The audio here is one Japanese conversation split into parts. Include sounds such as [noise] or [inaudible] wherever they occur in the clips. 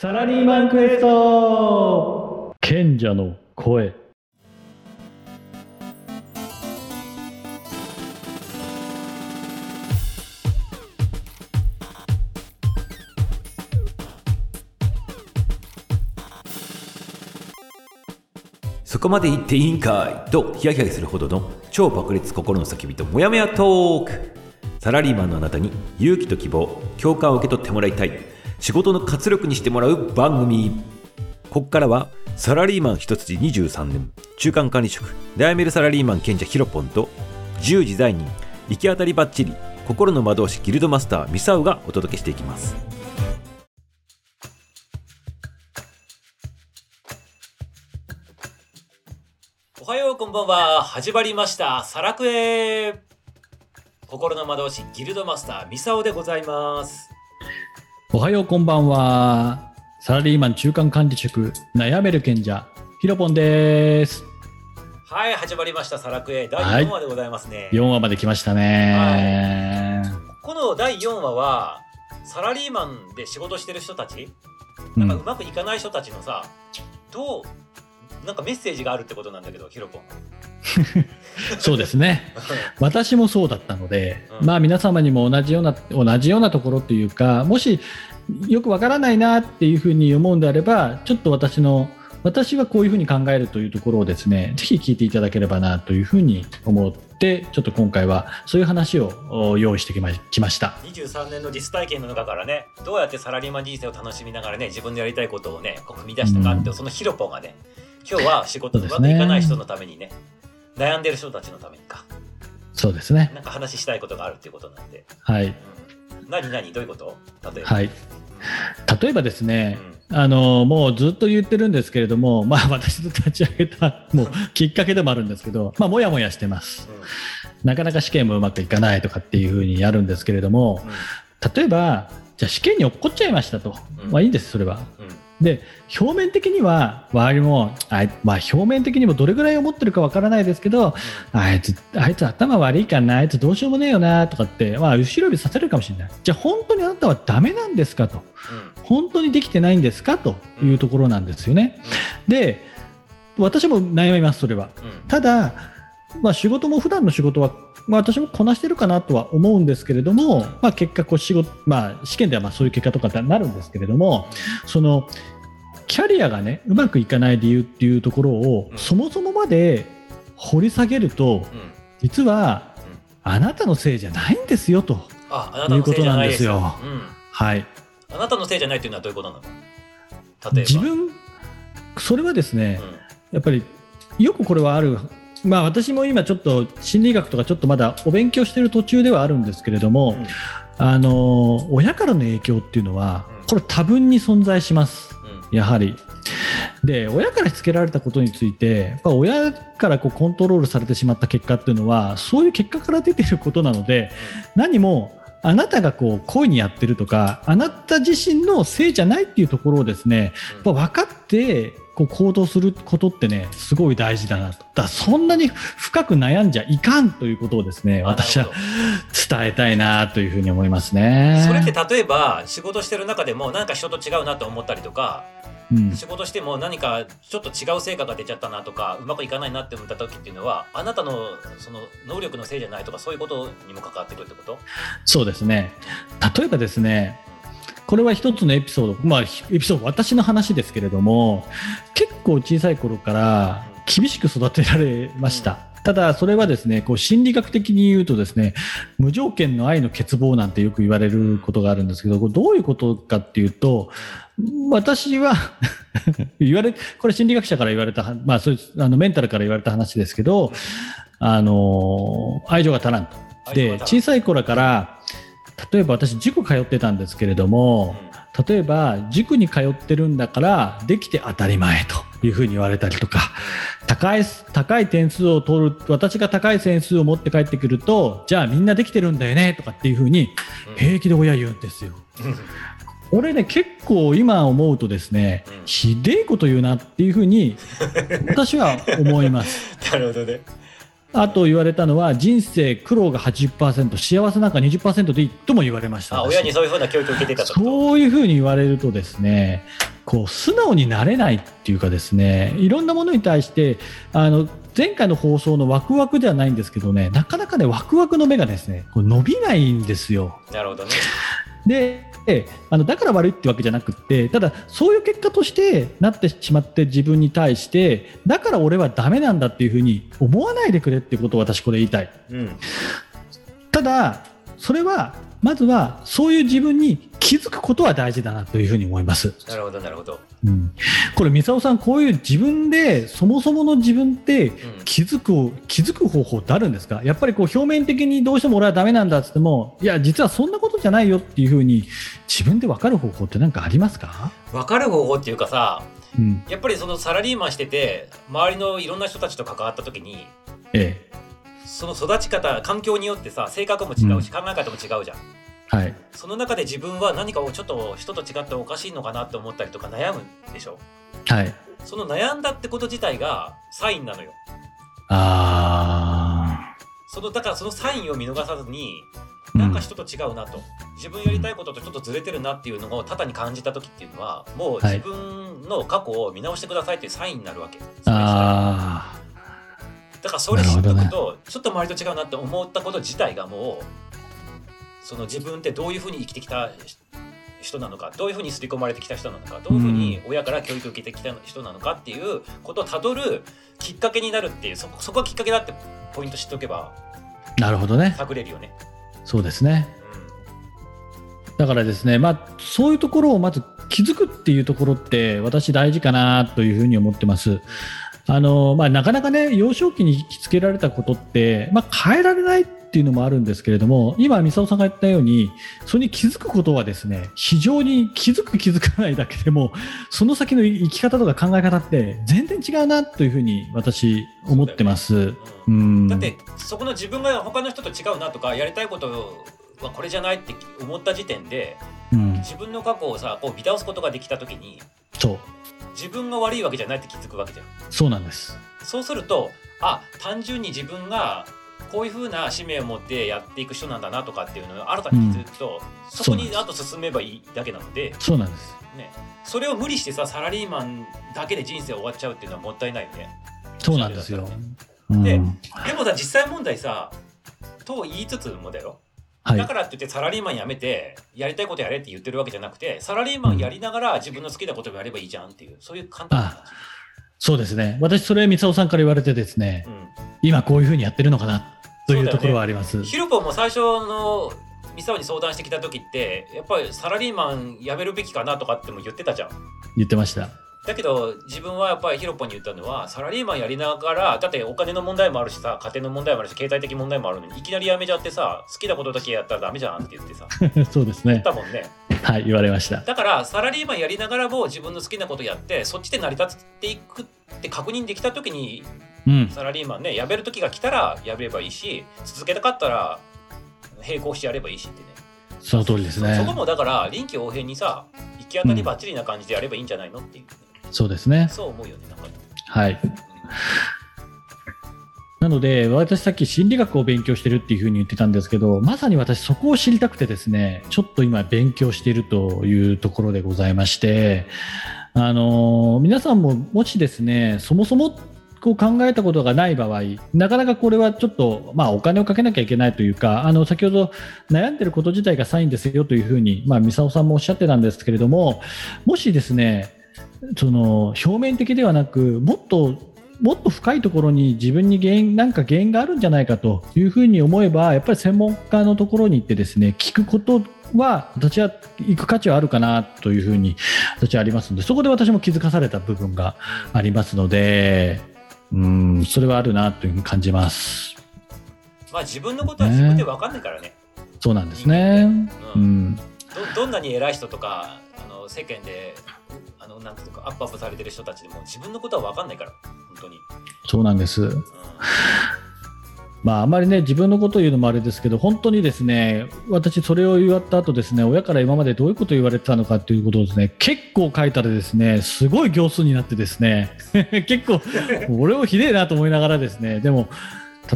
サラリーマンクエスト。賢者の声。そこまで言っていいんかいとヒヤヒヤするほどの超爆裂心の叫びとモヤモヤトーク。サラリーマンのあなたに勇気と希望共感を受け取ってもらいたい仕事の活力にしてもらう番組。ここからはサラリーマン一筋23年。中間管理職。悩めるサラリーマン賢者ヒロポンと自由自在人。行き当たりばっちり心の魔導士ギルドマスターミサウがお届けしていきます。おはようこんばんは。始まりました。サラクエ心の魔導士ギルドマスターミサオでございます。おはようこんばんは。サラリーマン中間管理職悩める賢者ヒロポンです。はい始まりました。サラクエ。第はい。4話でございますね、4話まで来ましたね、この第4話はサラリーマンで仕事してる人たちうん。なんかうまくいかない人たちのさどうなんかメッセージがあるってことなんだけどヒロポンそうですね。私もそうだったので、うん。まあ皆様にも同じような同じようなところというかもしよくわからないなっていうふうに思うんであればちょっと私の私はこういうふうに考えるというところをですねぜひ聞いていただければなというふうに思ってちょっと今回はそういう話をお用意してきました。23年の実体験の中からねどうやってサラリーマン人生を楽しみながらね自分のやりたいことをねこう踏み出したかって、うん。そのヒロポンがね今日は仕事ですねまくいかない人のためにね悩んでる人たちのためにか。そうですね。なんか話したいことがあるっていうことなんで、はい。うん、何何？どういうこと？例えば、はい。例えばですうね、ん。あのもうずっと言ってるんですけれども、まあ、私の立ち上げたもうきっかけでもあるんですけど、まあ、もやもやしてます。なかなか試験もうまくいかないとかっていうふうにやるんですけれども、例えば、じゃあ試験に落っこっちゃいましたと。うん。まあいいんです、それは。で、表面的には、周りも、あいまあ表面的にもどれぐらい思ってるかわからないですけど、あいつ、あいつ頭悪いかな、あいつどうしようもねえよな、とかって、まあ後ろ指させるかもしれない。じゃあ本当にあなたはダメなんですかと。本当にできてないんですかというところなんですよね。で、私も悩みます、それは。ただ、まあ、仕事も普段の仕事は、まあ、私もこなしてるかなとは思うんですけれども、まあ、結果こう仕事、まあ、試験ではまあそういう結果とかになるんですけれどもそのキャリアがねうまくいかない理由っていうところを、うん。そもそもまで掘り下げるとうん。実はあなたのせいじゃないんですよといじゃないですよ。はい。あなたのせいじゃないっていうのはどういうことなの？例えば。自分それはですね、うん。やっぱりよくこれはある、まあ、私も今ちょっと心理学とかちょっとまだお勉強している途中ではあるんですけれども、うん。あの親からの影響っていうのはうん。これ多分に存在します。うん。やはり。で親からしつけられたことについて親からこうコントロールされてしまった結果っていうのはそういう結果から出ていることなので何もあなたがこう故意にやってるとかあなた自身のせいじゃないっていうところをですね分かってこう行動することってねすごい大事だなと。だそんなに深く悩んじゃいかんということをですねあ私は伝えたいなというふうに思いますね。それって例えば仕事してる中でも何か人と違うなと思ったりとかうん。仕事しても何かちょっと違う成果が出ちゃったなとかうまくいかないなって思った時っていうのはあなたのその能力のせいじゃないとかそういうことにも関わってくるってこと？そうですね。例えばですねこれは一つのエピソード、まあ、エピソード私の話ですけれども結構小さい頃から厳しく育てられました。ただそれはですねこう心理学的に言うとですね無条件の愛の欠乏なんてよく言われることがあるんですけどこれどういうことかっていうと私は [laughs] 言われこれ心理学者から言われた、まあ、そういうあのメンタルから言われた話ですけどあの愛情が足らんと。で小さい頃から例えば私塾通ってたんですけれども例えば塾に通ってるんだからできて当たり前というふうに言われたりとか高い高い点数を取る私が高い点数を持って帰ってくるとじゃあみんなできてるんだよねとかっていうふうに平気で親言うんですよ。俺ね結構今思うとですねひでえこと言うなっていうふうに私は思います。[laughs] なるほどねあと言われたのは人生苦労が80%幸せなんか20%でいいとも言われましたあ親にそういうふうな教育を受けてたとそういうふうに言われるとですねこう素直になれないっていうかですねいろんなものに対してあの前回の放送のワクワクではないんですけどねなかなかねワクワクの目がですねこう伸びないんですよ。なるほどね。であのだから悪いってわけじゃなくってただそういう結果としてなってしまって自分に対してだから俺はダメなんだっていうふうに思わないでくれっていうことを私これ言いたいうん。ただそれはまずはそういう自分に気づくことは大事だなというふうに思います、なるほどなるほど。うん、これ三沢さんこういう自分でそもそもの自分ってうん。気づく気づく方法ってあるんですか？やっぱりこう表面的にどうしても俺はダメなんだっつってもいや実はそんなことじゃないよっていうふうに自分で分かる方法って何かありますか、分かる方法っていうかさ、うん。やっぱりそのサラリーマンしてて周りのいろんな人たちと関わった時にえその育ち方環境によってさ性格も違うし、考え方も違うじゃん。えはい。その中で自分は何かをちょっと人と違っておかしいのかなって思ったりとか悩むでしょ？はい。その悩んだってこと自体がサインなのよ。あそのだからそのサインを見逃さずにーなんか人と違うなと、自分やりたいこととちょっとずれてるなっていうのを多々に感じた時っていうのはもうはい。自分の過去を見直してくださいっていうサインになるわけ、あだからそれ知っとくと、ちょっと周りと違うなって思ったこと自体がもうその自分ってどういうふうに生きてきた人なのかどういうふうに刷り込まれてきた人なのかどういうふうに親から教育を受けてきた人なのかっていうことをたどるきっかけになるっていうそそこがきっかけだってポイント知っておけばーなるほどね探れるよね。そうですねだからですね、まあ、そういうところをまず気づくっていうところって私大事かなというふうに思ってます。あのまあ、なかなかね幼少期に引きつけられたことって、まあ、変えられないっていうのもあるんですけれども今、ミサオさんが言ったようにそれに気づくことはですね非常に気づく気づかないだけでもその先の生き方とか考え方って全然違うなというふうに私思ってます。うんうん。だってそこの自分が他の人と違うなとかやりたいことはこれじゃないって思った時点でうん、自分の過去をさこう見直すことができた時にそう自分が悪いわけじゃないって気づくわけじゃん。そうなんです。そうするとあ単純に自分がこういう風な使命を持ってやっていく人なんだなとかっていうのを新たに気づくと、そこにあと進めばいいだけなので、そうなんです。ね、それを無理してさサラリーマンだけで人生終わっちゃうっていうのはもったいないよね。そうなんですよ。でうんでもさ実際問題さと言いつつもだよはいだからって言ってサラリーマン辞めてやりたいことやれって言ってるわけじゃなくてサラリーマンやりながら自分の好きなことをやればいいじゃんっていうそういう簡単な話。そうですね。私、それ、三尾さんから言われてですね、う今こういうふうにやってるのかなというところはあります。ん、ヒロポンも最初のミサオに相談してきた時ってやっぱりサラリーマン辞めるべきかなとかっても言ってたじゃん。言ってました。だけど自分はやっぱりヒロポンに言ったのはサラリーマンやりながらだってお金の問題もあるしさ家庭の問題もあるし経済的問題もあるのにいきなり辞めちゃってさ好きなことだけやったらダメじゃんって言ってさ [laughs] そうですね。言ったもんね。はい、言われました。だからサラリーマンやりながらも自分の好きなことやってそっちで成り立っていくって確認できた時にうん。サラリーマンね辞める時が来たら辞めればいいし続けたかったら並行してやればいいしってねその通りですそそこね。もだから臨機応変にさ行き当たりばっちりな感じでやればいいんじゃないのっていう、そうですね。そう思うよねなんかね、はい。なので、私さっき心理学を勉強してるっていうふうに言ってたんですけど、まさに私そこを知りたくてですね、ちょっと今勉強しているというところでございまして、あの皆さんももしですね、そもそもこう考えたことがない場合、なかなかこれはちょっと、まあ、お金をかけなきゃいけないというか、あの先ほど悩んでること自体がサインですよというふうに、まあ、三沢さんもおっしゃってたんですけれども、もしですね、その表面的ではなく、もっともっと深いところに自分に原因なんか原因があるんじゃないかというふうに思えばやっぱり専門家のところに行ってですね聞くことは私は行く価値はあるかなというふうに私はありますのでそこで私も気づかされた部分がありますのでうんそれはあるなというふうに感じます。まあ自分のことは自分で分かんないからね。そうなんですね。ううん。ん。どどんなに偉い人とかあの世間であのなんていうかアップアップされてる人たちでも自分のことは分かんないから本当に、そうなんです。うん。まあ、あまりね自分のことを言うのもあれですけど本当にですね私、それを言った後ですね親から今までどういうことを言われてたのかということをですね結構書いたらですねすごい行数になってですね [laughs] 結構俺をひでえなと思いながらですねでも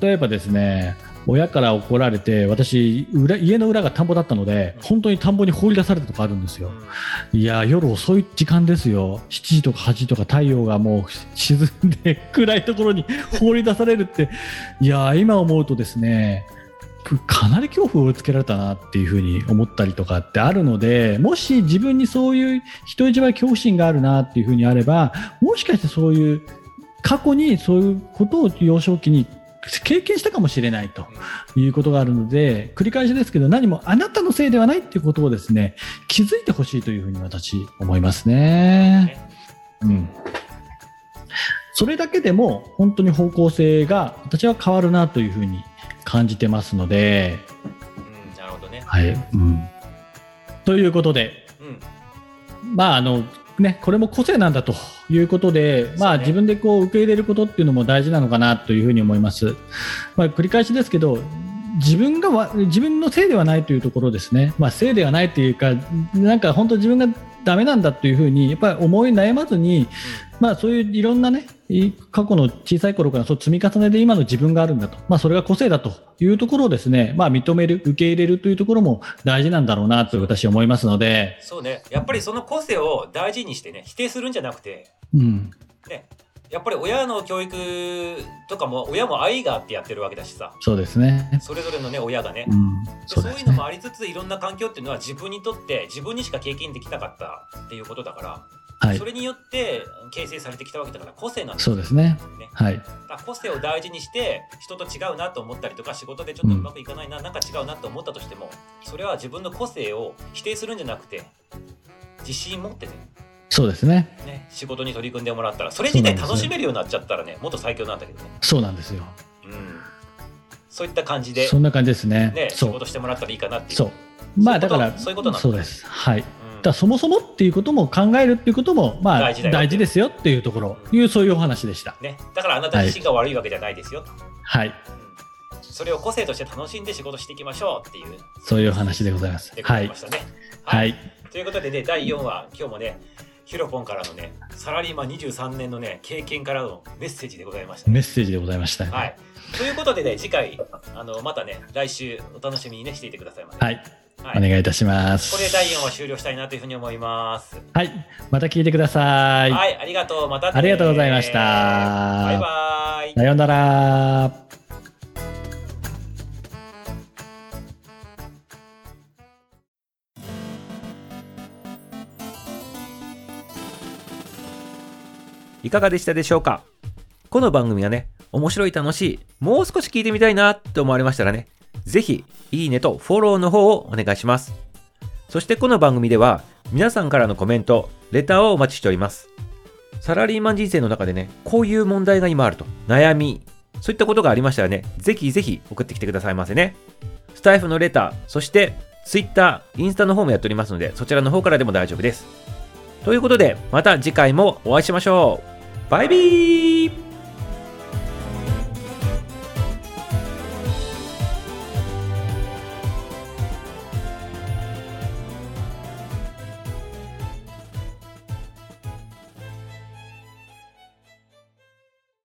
例えばですね親から怒られて私裏家の裏が田んぼだったので本当に田んぼに放り出されたとかあるんですよ。いや夜遅い時間ですよ。7時とか8時とか太陽がもう沈んで暗いところに放り出されるって。いや今思うとですねかなり恐怖をつけられたなっていうふうに思ったりとかってあるのでもし自分にそういう人一倍恐怖心があるなっていうふうにあればもしかしてそういう過去にそういうことを幼少期に経験したかもしれないということがあるので繰り返しですけど何もあなたのせいではないっていうことをですね気づいてほしいというふうに私思いますね。うんそれだけでも本当に方向性が私は変わるなというふうに感じてますので。うん、なるほどね。はい、うん、ということで、うん、まああのね、これも個性なんだということで、まあ、自分でこう受け入れることっていうのも大事なのかなというふうに思います。まあ、繰り返しですけど自分がわ自分のせいではないというところですね、まあ、せいではないというかなんか本当自分がダメなんだというふうにやっぱり思い悩まずに、まあ、そういういろんなねい過去の小さい頃からそう積み重ねで今の自分があるんだと、まあ、それが個性だというところをですね、まあ、認める受け入れるというところも大事なんだろうなと私は思いますので、そうね。やっぱりその個性を大事にしてね、否定するんじゃなくて、うん、ね、やっぱり親の教育とかも、親も愛があってやってるわけだしさ、そうですね。それぞれのね、親がね。うん、でそですねそうういうのも。ありつついろんな環境っていうのは自分にとって自分にしか経験できなかったっていうことだから、はいそ、れによって形成されてきたわけだから個性なんだそうですね。ねはい、個性を大事にして人と違うなと思ったりとか仕事でちょっとうまくいかないな、なんか違うなと思ったとしてもそれは自分の個性を否定するんじゃなくて自信持ってねそうですね。ね仕事に取り組んでもらったらそれ自体楽しめるようになっちゃったらねもっと最強なんだけどね、そうなんですよ。うん、そういった感じで、そんな感じですね。ね、仕事してもらったらいいかなっていうそう。まあだからそういうことなんだそうです。はい。うんらそもそもっていうことも考えるっていうこともまあ大事大事ですよっていうところ、いうそういうお話でした。ね、だからあなた自身が悪いわけじゃないですよ、はい。うんそれを個性として楽しんで仕事していきましょうっていうそういうお話でございますで。ごはいざいま。したね。はい。ということでね、第4話、今日もね、ヒロポンからのね、サラリーマン23年のね、経験からのメッセージでございました、ね。メッセージでございました。はい。ということでね、次回、あの、またね、来週お楽しみにね、していてくださいませ。はい。はいお願いいたします。これで第4話終了したいなというふうに思います。はい。また聞いてください。はい、ありがとう。またねありがとうございましたバイバイ。さようなら。いかがでしたでしょうか？この番組がね、面白い楽しい、もう少し聞いてみたいなって思われましたらね、ぜひ、いいねとフォローの方をお願いします。そしてこの番組では、皆さんからのコメント、レターをお待ちしております。サラリーマン人生の中でね、こういう問題が今あると、悩み、そういったことがありましたらね、ぜひぜひ送ってきてくださいませね。スタイフのレター、そして Twitter、インスタの方もやっておりますので、そちらの方からでも大丈夫です。ということで、また次回もお会いしましょう。バイビー